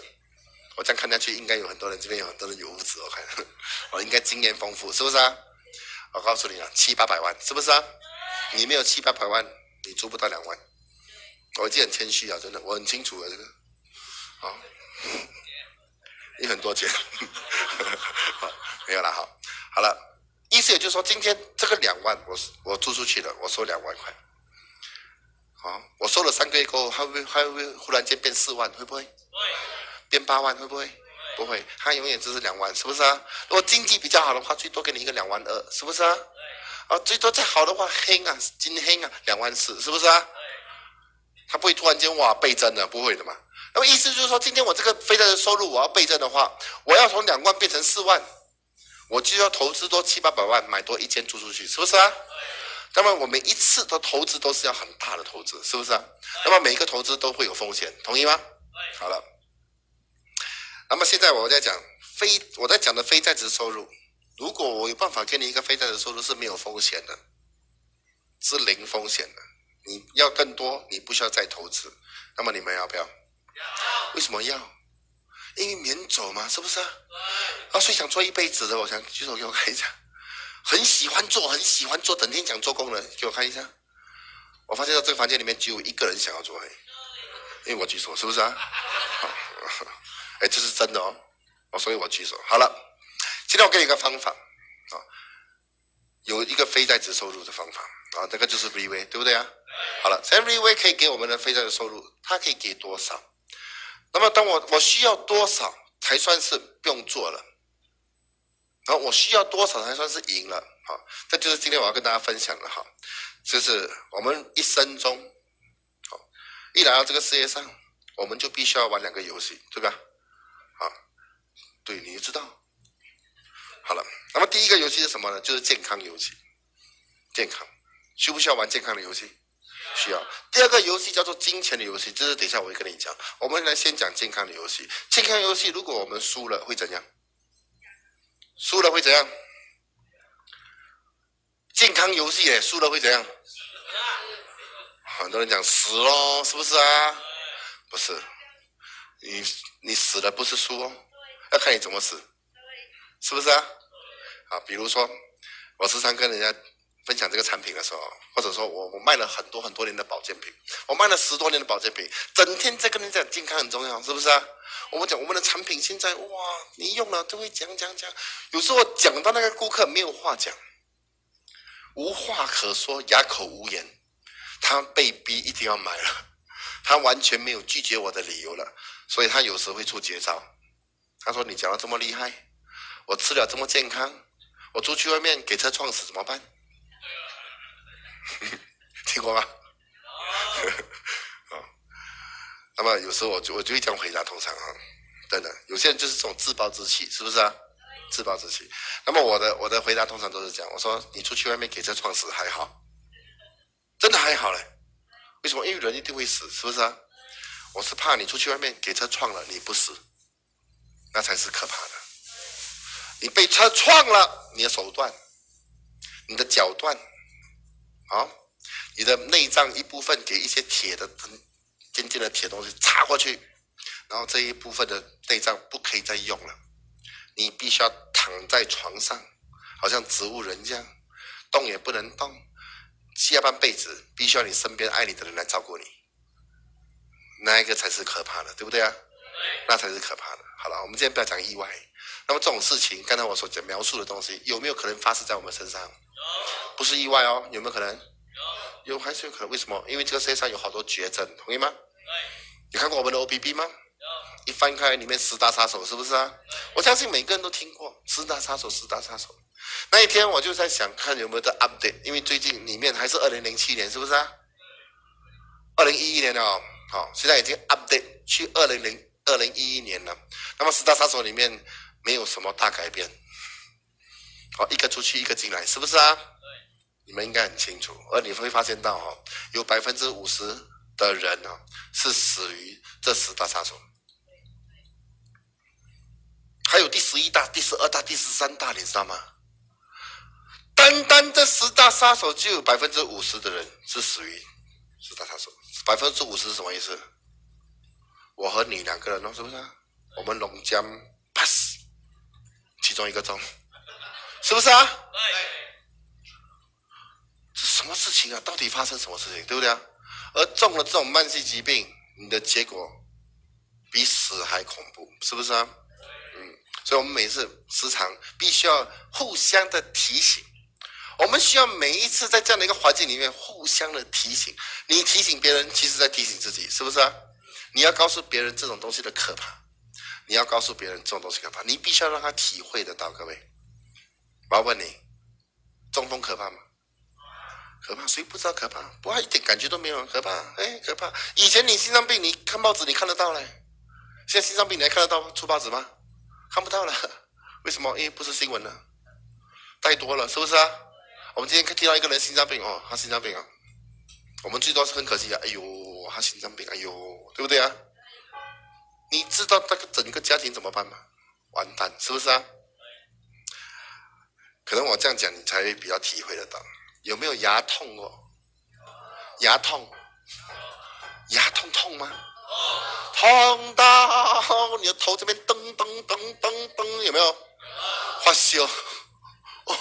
我这样看下去，应该有很多人这边有很多人有屋子，我看 [LAUGHS] 我应该经验丰富，是不是啊？我告诉你啊，七八百万，是不是啊？你没有七八百万，你租不到两万。我已经很谦虚啊，真的，我很清楚的这个，啊，[LAUGHS] 你很多钱，[LAUGHS] 没有了哈，好了。意思也就是说，今天这个两万，我我租出去了，我收两万块。好，我收了三个月过后，会不会会不会忽然间变四万？会不会？会。变八万会不会？不会，它永远只是两万，是不是啊？如果经济比较好的话，最多给你一个两万二，是不是啊？啊，最多再好的话，黑啊，金黑啊，两万四，是不是啊？它不会突然间哇倍增的，不会的嘛。那么意思就是说，今天我这个非在的收入我要倍增的话，我要从两万变成四万。我就要投资多七八百万买多一间租出去，是不是啊？那么我每一次的投资都是要很大的投资，是不是啊？那么每一个投资都会有风险，同意吗？好了。那么现在我在讲非我在讲的非在职收入，如果我有办法给你一个非在职收入是没有风险的，是零风险的，你要更多，你不需要再投资，那么你们要不要？为什么要？因为免走嘛，是不是啊？啊，所以想做一辈子的，我想举手给我看一下。很喜欢做，很喜欢做，整天想做工的，给我看一下。我发现到这个房间里面只有一个人想要做，哎，因为我举手，是不是啊？哎，这是真的哦，我，所以我举手。好了，今天我给你一个方法啊，有一个非在职收入的方法啊，这个就是 V V，对不对啊？好了，这 V V 可以给我们的非在职收入，它可以给多少？那么，当我我需要多少才算是不用做了？然后我需要多少才算是赢了？好，这就是今天我要跟大家分享的哈，就是我们一生中，好，一来到这个世界上，我们就必须要玩两个游戏，对吧？好，对，你就知道。好了，那么第一个游戏是什么呢？就是健康游戏。健康，需不需要玩健康的游戏？需要第二个游戏叫做金钱的游戏，这是等一下我会跟你讲。我们来先讲健康的游戏。健康游戏，如果我们输了会怎样？输了会怎样？健康游戏诶，输了会怎样？很多人讲死咯，是不是啊？不是，你你死了不是输哦，要看你怎么死，是不是啊？啊，比如说，我时常跟人家分享这个产品的时候，或者说我我卖了很多很多年的保健品，我卖了十多年的保健品，整天在跟人讲健康很重要，是不是啊？我们讲我们的产品现在哇，你用了都会讲讲讲，有时候讲到那个顾客没有话讲，无话可说，哑口无言，他被逼一定要买了，[LAUGHS] 他完全没有拒绝我的理由了，所以他有时会出绝招。他说：“你讲的这么厉害，我吃了这么健康，我出去外面给车撞死怎么办？” [LAUGHS] 听过吗？啊，[LAUGHS] 那么有时候我就我就会这样回答，通常啊，真的，有些人就是这种自暴自弃，是不是啊？自暴自弃。那么我的我的回答通常都是这样，我说你出去外面给车撞死还好，真的还好嘞。为什么？因为人一定会死，是不是啊？我是怕你出去外面给车撞了，你不死，那才是可怕的。你被车撞了，你的手断，你的脚断。啊，你的内脏一部分给一些铁的尖尖的铁东西插过去，然后这一部分的内脏不可以再用了，你必须要躺在床上，好像植物人这样，动也不能动，下半辈子必须要你身边爱你的人来照顾你，那一个才是可怕的，对不对啊？那才是可怕的。好了，我们今天不要讲意外，那么这种事情，刚才我所讲描述的东西，有没有可能发生在我们身上？不是意外哦，有没有可能？有，有还是有可能？为什么？因为这个世界上有好多绝症，同意吗？你看过我们的 O P P 吗？一翻开里面十大杀手，是不是啊？我相信每个人都听过十大杀手，十大杀手。那一天我就在想，看有没有的 update，因为最近里面还是二零零七年，是不是啊？二零一一年哦，好，现在已经 update 去二零零二零一一年了。那么十大杀手里面没有什么大改变。好，一个出去，一个进来，是不是啊？你们应该很清楚，而你会发现到哦，有百分之五十的人呢是死于这十大杀手，还有第十一大、第十二大、第十三大，你知道吗？单单这十大杀手就有百分之五十的人是死于十大杀手，百分之五十是什么意思？我和你两个人哦，是不是？我们龙江 pass 其中一个中，是不是啊？什么事情啊？到底发生什么事情，对不对啊？而中了这种慢性疾病，你的结果比死还恐怖，是不是啊？嗯，所以我们每次时常必须要互相的提醒，我们需要每一次在这样的一个环境里面互相的提醒。你提醒别人，其实在提醒自己，是不是啊？你要告诉别人这种东西的可怕，你要告诉别人这种东西可怕，你必须要让他体会得到。各位，我要问你，中风可怕吗？可怕，谁不知道可怕？不怕一点感觉都没有，可怕，哎，可怕。以前你心脏病，你看报纸你看得到嘞，现在心脏病你还看得到出报纸吗？看不到了，为什么？因为不是新闻了，太多了，是不是啊？我们今天听到一个人心脏病哦，他心脏病啊，我们最多是很可惜啊，哎呦，他心脏病，哎呦，对不对啊？你知道那个整个家庭怎么办吗？完蛋，是不是啊？可能我这样讲，你才比较体会得到。有没有牙痛过？牙痛，牙痛痛吗？痛到你的头这边噔噔噔噔噔，有没有？发烧哦，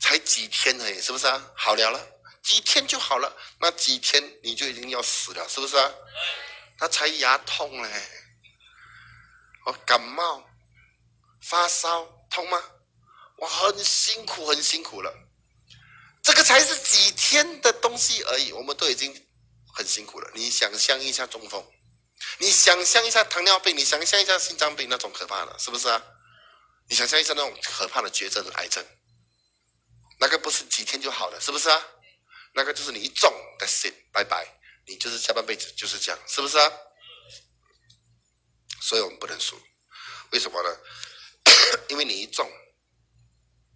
才几天而已，是不是啊？好了了，几天就好了，那几天你就已经要死了，是不是啊？那才牙痛嘞，我，感冒、发烧痛吗？我很辛苦，很辛苦了。这个才是几天的东西而已，我们都已经很辛苦了。你想象一下中风，你想象一下糖尿病，你想象一下心脏病那种可怕的，是不是啊？你想象一下那种可怕的绝症、癌症，那个不是几天就好了，是不是啊？那个就是你一中再见拜拜，你就是下半辈子就是这样，是不是啊？所以我们不能输，为什么呢？[COUGHS] 因为你一中，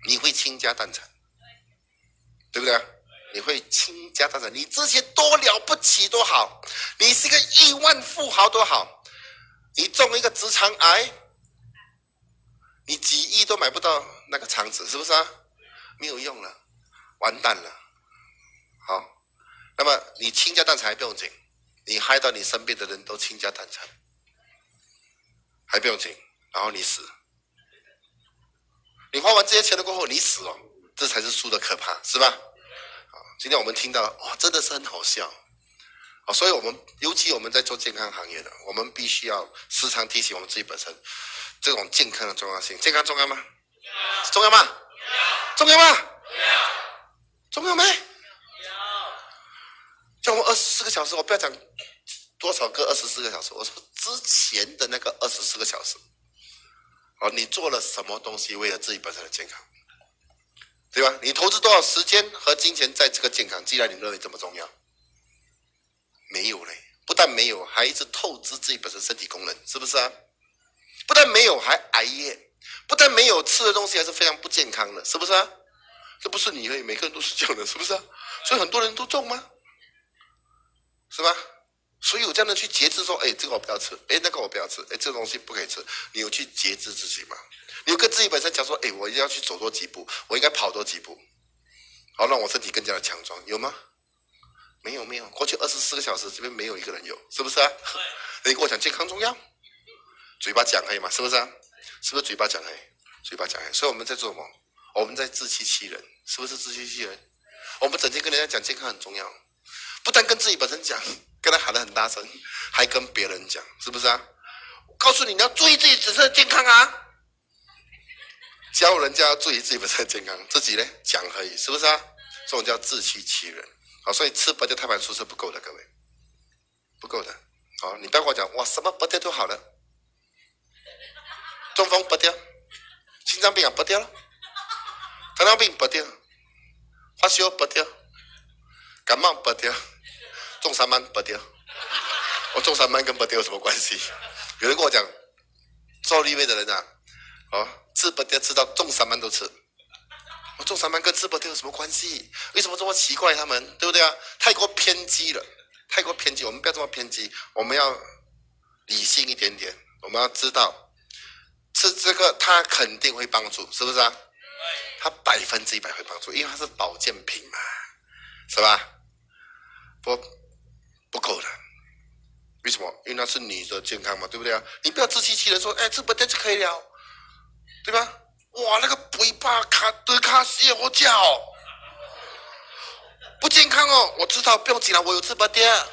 你会倾家荡产。对不对？你会倾家荡产，你之前多了不起多好，你是个亿万富豪多好，你中一个直肠癌，你几亿都买不到那个肠子，是不是啊？没有用了，完蛋了。好，那么你倾家荡产还不用紧，你害到你身边的人都倾家荡产，还不用紧，然后你死，你花完这些钱了过后你死了，这才是输的可怕，是吧？今天我们听到哇，真的是很好笑，啊，所以我们尤其我们在做健康行业的，我们必须要时常提醒我们自己本身这种健康的重要性。健康重要吗？重要吗？重要吗？重要没？叫我二十四个小时，我不要讲多少个二十四个小时，我说之前的那个二十四个小时，哦，你做了什么东西为了自己本身的健康，对吧？你投资多少时间和金钱在这个健康？既然你认为这么重要，没有嘞，不但没有，还一直透支自己本身身体功能，是不是啊？不但没有，还熬夜，不但没有吃的东西还是非常不健康的，是不是啊？这不是你而已，每个人都是这样的，是不是啊？所以很多人都中吗？是吧？所以有这样的去节制，说，哎，这个我不要吃，哎，那个我不要吃，哎，这个东西不可以吃。你有去节制自己吗？你有跟自己本身讲说，哎，我一定要去走多几步，我应该跑多几步，好让我身体更加的强壮，有吗？没有，没有。过去二十四个小时，这边没有一个人有，是不是啊？你跟我讲健康重要，嘴巴讲可以吗？是不是啊？是不是嘴巴讲可以？嘴巴讲可以。所以我们在做什么？我们在自欺欺人，是不是自欺欺人？我们整天跟人家讲健康很重要。不但跟自己本身讲，跟他喊得很大声，还跟别人讲，是不是啊？告诉你你要注意自己自身的健康啊！教人家注意自己本身的健康，自己呢讲可以，是不是啊？这种叫自欺欺人。好，所以吃不掉胎盘素是不够的，各位，不够的。好，你不要跟我讲哇，什么不掉都好了，中风不掉，心脏病啊不掉了，糖尿病不掉，发烧不掉，感冒不掉。中三班不掉，我中三班跟不掉有什么关系？有人跟我讲，做立位的人啊，哦，吃不掉吃到中三班都吃，我中三班跟吃不掉有什么关系？为什么这么奇怪？他们对不对啊？太过偏激了，太过偏激，我们不要这么偏激，我们要理性一点点。我们要知道，吃这个它肯定会帮助，是不是啊？它百分之一百会帮助，因为它是保健品嘛，是吧？不。不够的，为什么？因为那是你的健康嘛，对不对啊？你不要自欺欺人说，哎，吃不掉就可以了，对吧？哇，那个肥巴卡德卡西我叫不健康哦，我知道，不用紧了，我有吃不掉，[LAUGHS]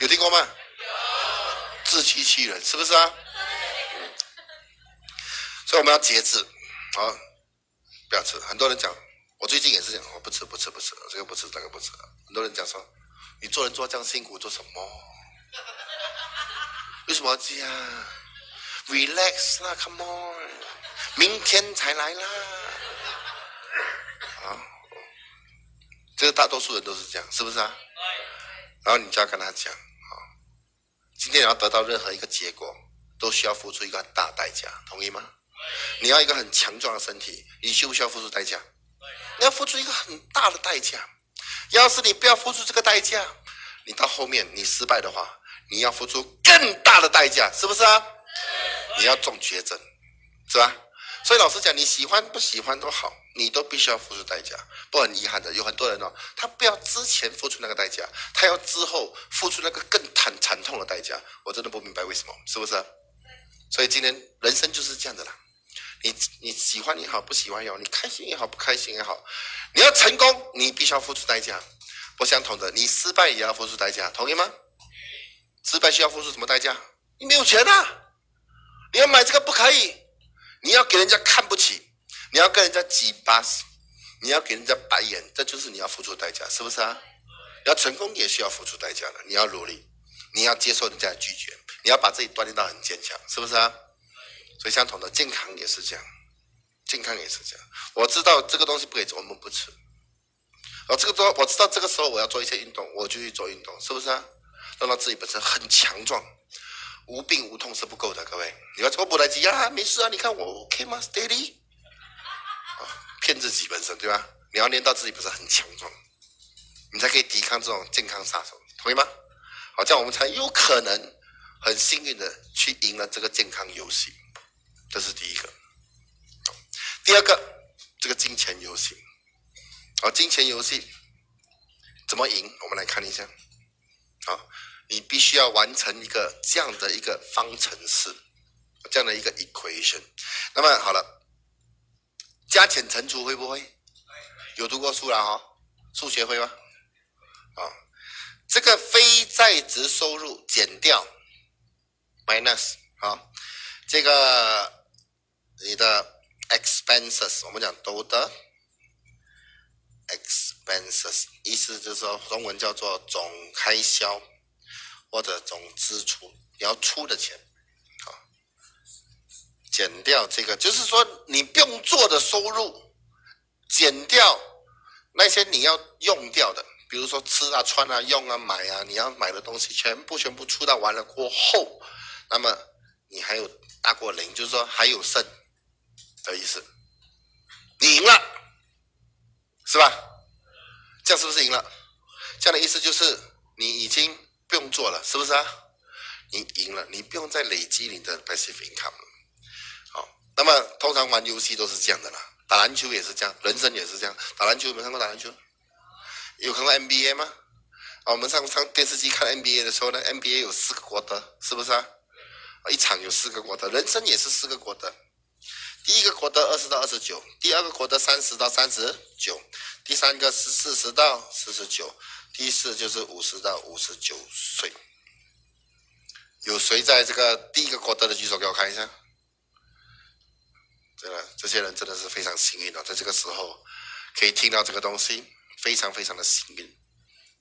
有听过吗？自欺欺人是不是啊？所以我们要节制，好，不要吃。很多人讲。我最近也是这样，我不吃不吃不吃，这个不吃那个不吃。很多人讲说，你做人做这样辛苦做什么？为什么要这样？Relax 啦，Come on，明天才来啦。啊，这个大多数人都是这样，是不是啊？然后你就要跟他讲，啊，今天你要得到任何一个结果，都需要付出一个很大代价，同意吗？你要一个很强壮的身体，你需不需要付出代价？你要付出一个很大的代价，要是你不要付出这个代价，你到后面你失败的话，你要付出更大的代价，是不是啊？你要中绝症，是吧？所以老实讲，你喜欢不喜欢都好，你都必须要付出代价。不很遗憾的，有很多人哦，他不要之前付出那个代价，他要之后付出那个更惨惨痛的代价。我真的不明白为什么，是不是？所以今天人生就是这样的啦。你你喜欢也好，不喜欢也好，你开心也好，不开心也好，你要成功，你必须要付出代价。不相同的，你失败也要付出代价，同意吗？失败需要付出什么代价？你没有钱啊！你要买这个不可以，你要给人家看不起，你要跟人家挤巴士，你要给人家白眼，这就是你要付出代价，是不是啊？要成功也需要付出代价的，你要努力，你要接受人家的拒绝，你要把自己锻炼到很坚强，是不是啊？所以相同的健康也是这样，健康也是这样。我知道这个东西不可以吃，我们不吃。哦，这个说我知道这个时候我要做一些运动，我就去做运动，是不是啊？让到自己本身很强壮，无病无痛是不够的。各位，你要怎么不来急啊？没事啊，你看我 OK 吗？Steady。啊，骗自己本身对吧？你要练到自己本身很强壮，你才可以抵抗这种健康杀手，同意吗？好，这样我们才有可能很幸运的去赢了这个健康游戏。这是第一个，第二个，这个金钱游戏，好，金钱游戏怎么赢？我们来看一下。好，你必须要完成一个这样的一个方程式，这样的一个 equation。那么好了，加减乘除会不会？有读过书了哈？数学会吗？啊，这个非在职收入减掉 minus 啊，这个你的 expenses 我们讲都的 expenses 意思就是说中文叫做总开销或者总支出，你要出的钱啊，减掉这个就是说你不用做的收入，减掉那些你要用掉的。比如说吃啊、穿啊、用啊、买啊，你要买的东西全部全部出到完了过后，那么你还有大过零，就是说还有剩的意思，你赢了，是吧？这样是不是赢了？这样的意思就是你已经不用做了，是不是啊？你赢了，你不用再累积你的 passive income。好，那么通常玩游戏都是这样的啦，打篮球也是这样，人生也是这样。打篮球有没有看过打篮球？有看过 NBA 吗？啊，我们上上电视机看 NBA 的时候呢，NBA 有四个国德，是不是啊？一场有四个国德，人生也是四个国德。第一个国德二十到二十九，第二个国德三十到三十九，第三个是四十到四十九，第四就是五十到五十九岁。有谁在这个第一个国德的举手给我看一下？真的这些人真的是非常幸运的，在这个时候可以听到这个东西。非常非常的幸运，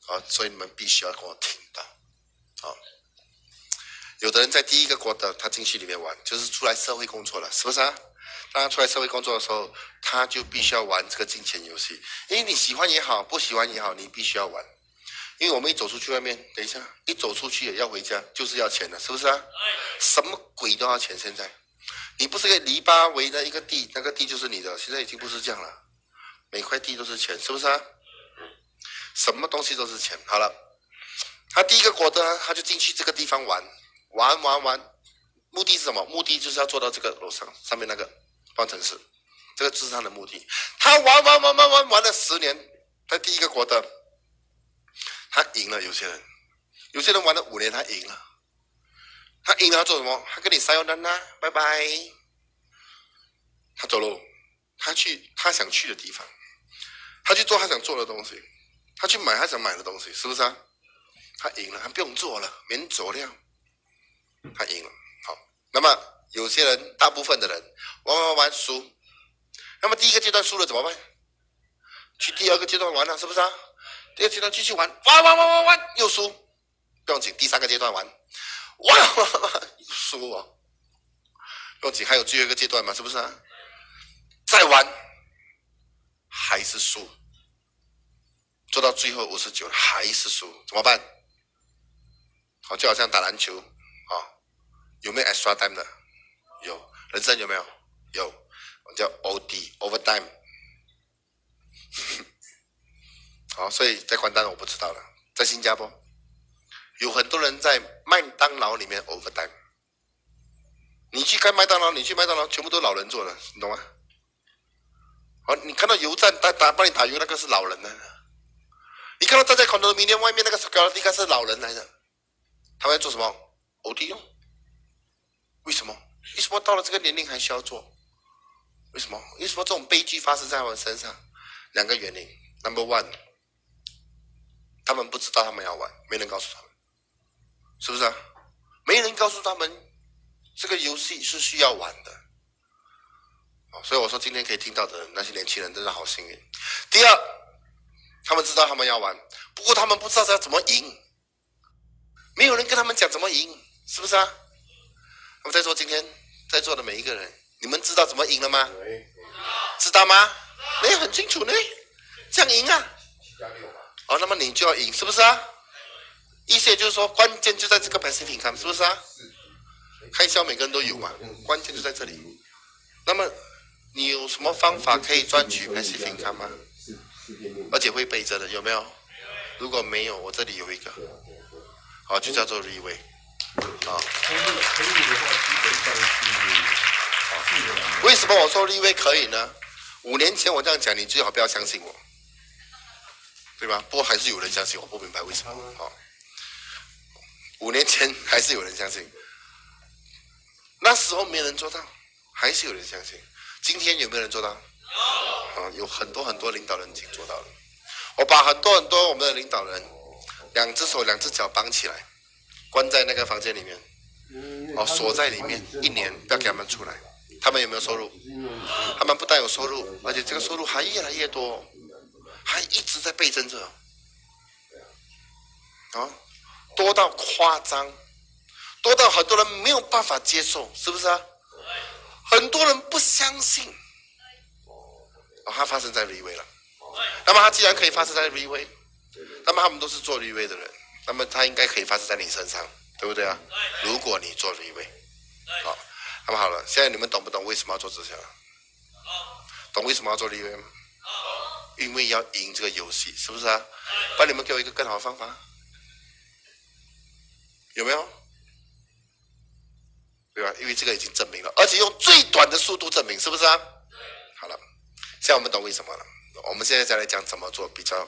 啊，所以你们必须要跟我听到，啊，有的人在第一个国的他进去里面玩，就是出来社会工作了，是不是啊？当他出来社会工作的时候，他就必须要玩这个金钱游戏，因为你喜欢也好，不喜欢也好，你必须要玩，因为我们一走出去外面，等一下一走出去也要回家，就是要钱的，是不是啊？什么鬼都要钱，现在，你不是个篱笆围的一个地，那个地就是你的，现在已经不是这样了，每块地都是钱，是不是啊？什么东西都是钱。好了，他第一个国的，他就进去这个地方玩，玩玩玩，目的是什么？目的就是要做到这个楼上上面那个方程式，这个就是他的目的。他玩玩玩玩玩玩了十年，他第一个国的，他赢了。有些人，有些人玩了五年，他赢了。他赢了他做什么？他跟你 say 好啦，拜拜。他走喽，他去他想去的地方，他去做他想做的东西。他去买他想买的东西，是不是啊？他赢了，他不用做了，免走了，他赢了。好，那么有些人，大部分的人玩玩玩输，那么第一个阶段输了怎么办？去第二个阶段玩了，是不是啊？第二阶段继续玩，玩玩玩玩玩又输，不用紧。第三个阶段玩，玩玩玩输哦，不用紧。还有最后一个阶段嘛，是不是啊？再玩还是输。做到最后五十九还是输，怎么办？好，就好像打篮球啊，有没有 extra time 的？有，人生有没有？有，我叫 OD overtime。好，所以在关单我不知道了，在新加坡有很多人在麦当劳里面 overtime。你去开麦当劳，你去麦当劳全部都是老人做的，你懂吗？好，你看到油站打打帮你打油那个是老人呢。你看到站在肯德基店外面那个 security 应该是老人来的，他们在做什么？OT 哦？为什么？为什么到了这个年龄还需要做？为什么？为什么这种悲剧发生在我身上？两个原因。Number one，他们不知道他们要玩，没人告诉他们，是不是啊？没人告诉他们这个游戏是需要玩的。所以我说今天可以听到的那些年轻人真的好幸运。第二。他们知道他们要玩，不过他们不知道要怎么赢，没有人跟他们讲怎么赢，是不是啊？那么在座今天在座的每一个人，你们知道怎么赢了吗？知道吗？没有，很清楚呢，这样赢啊！好，那么你就要赢，是不是啊？意思也就是说，关键就在这个 passive income，是不是啊？开销每个人都有嘛，关键就在这里。那么你有什么方法可以赚取 passive income 吗？而且会背着的有没有？如果没有，我这里有一个，好，就叫做 r e w a y 啊。为什么我说 r e w a y 可以呢？五年前我这样讲，你最好不要相信我。对吧？不过还是有人相信，我不明白为什么。好，五年前还是有人相信，那时候没人做到，还是有人相信。今天有没有人做到？有。啊，有很多很多领导人已经做到了。我把很多很多我们的领导人，两只手两只脚绑起来，关在那个房间里面，哦，锁在里面一年，不要给他们出来。他们有没有收入？他们不但有收入，而且这个收入还越来越多，还一直在倍增着。啊，多到夸张，多到很多人没有办法接受，是不是啊？很多人不相信。哦，它发生在李威了。那么它既然可以发生在李威，那么他们都是做李威的人，那么它应该可以发生在你身上，对不对啊？如果你做李威，好，那么好了，现在你们懂不懂为什么要做直销？懂为什么要做李威吗？因为要赢这个游戏，是不是啊？帮你们给我一个更好的方法。有没有？对吧？因为这个已经证明了，而且用最短的速度证明，是不是啊？好了，现在我们懂为什么了。我们现在再来讲怎么做比较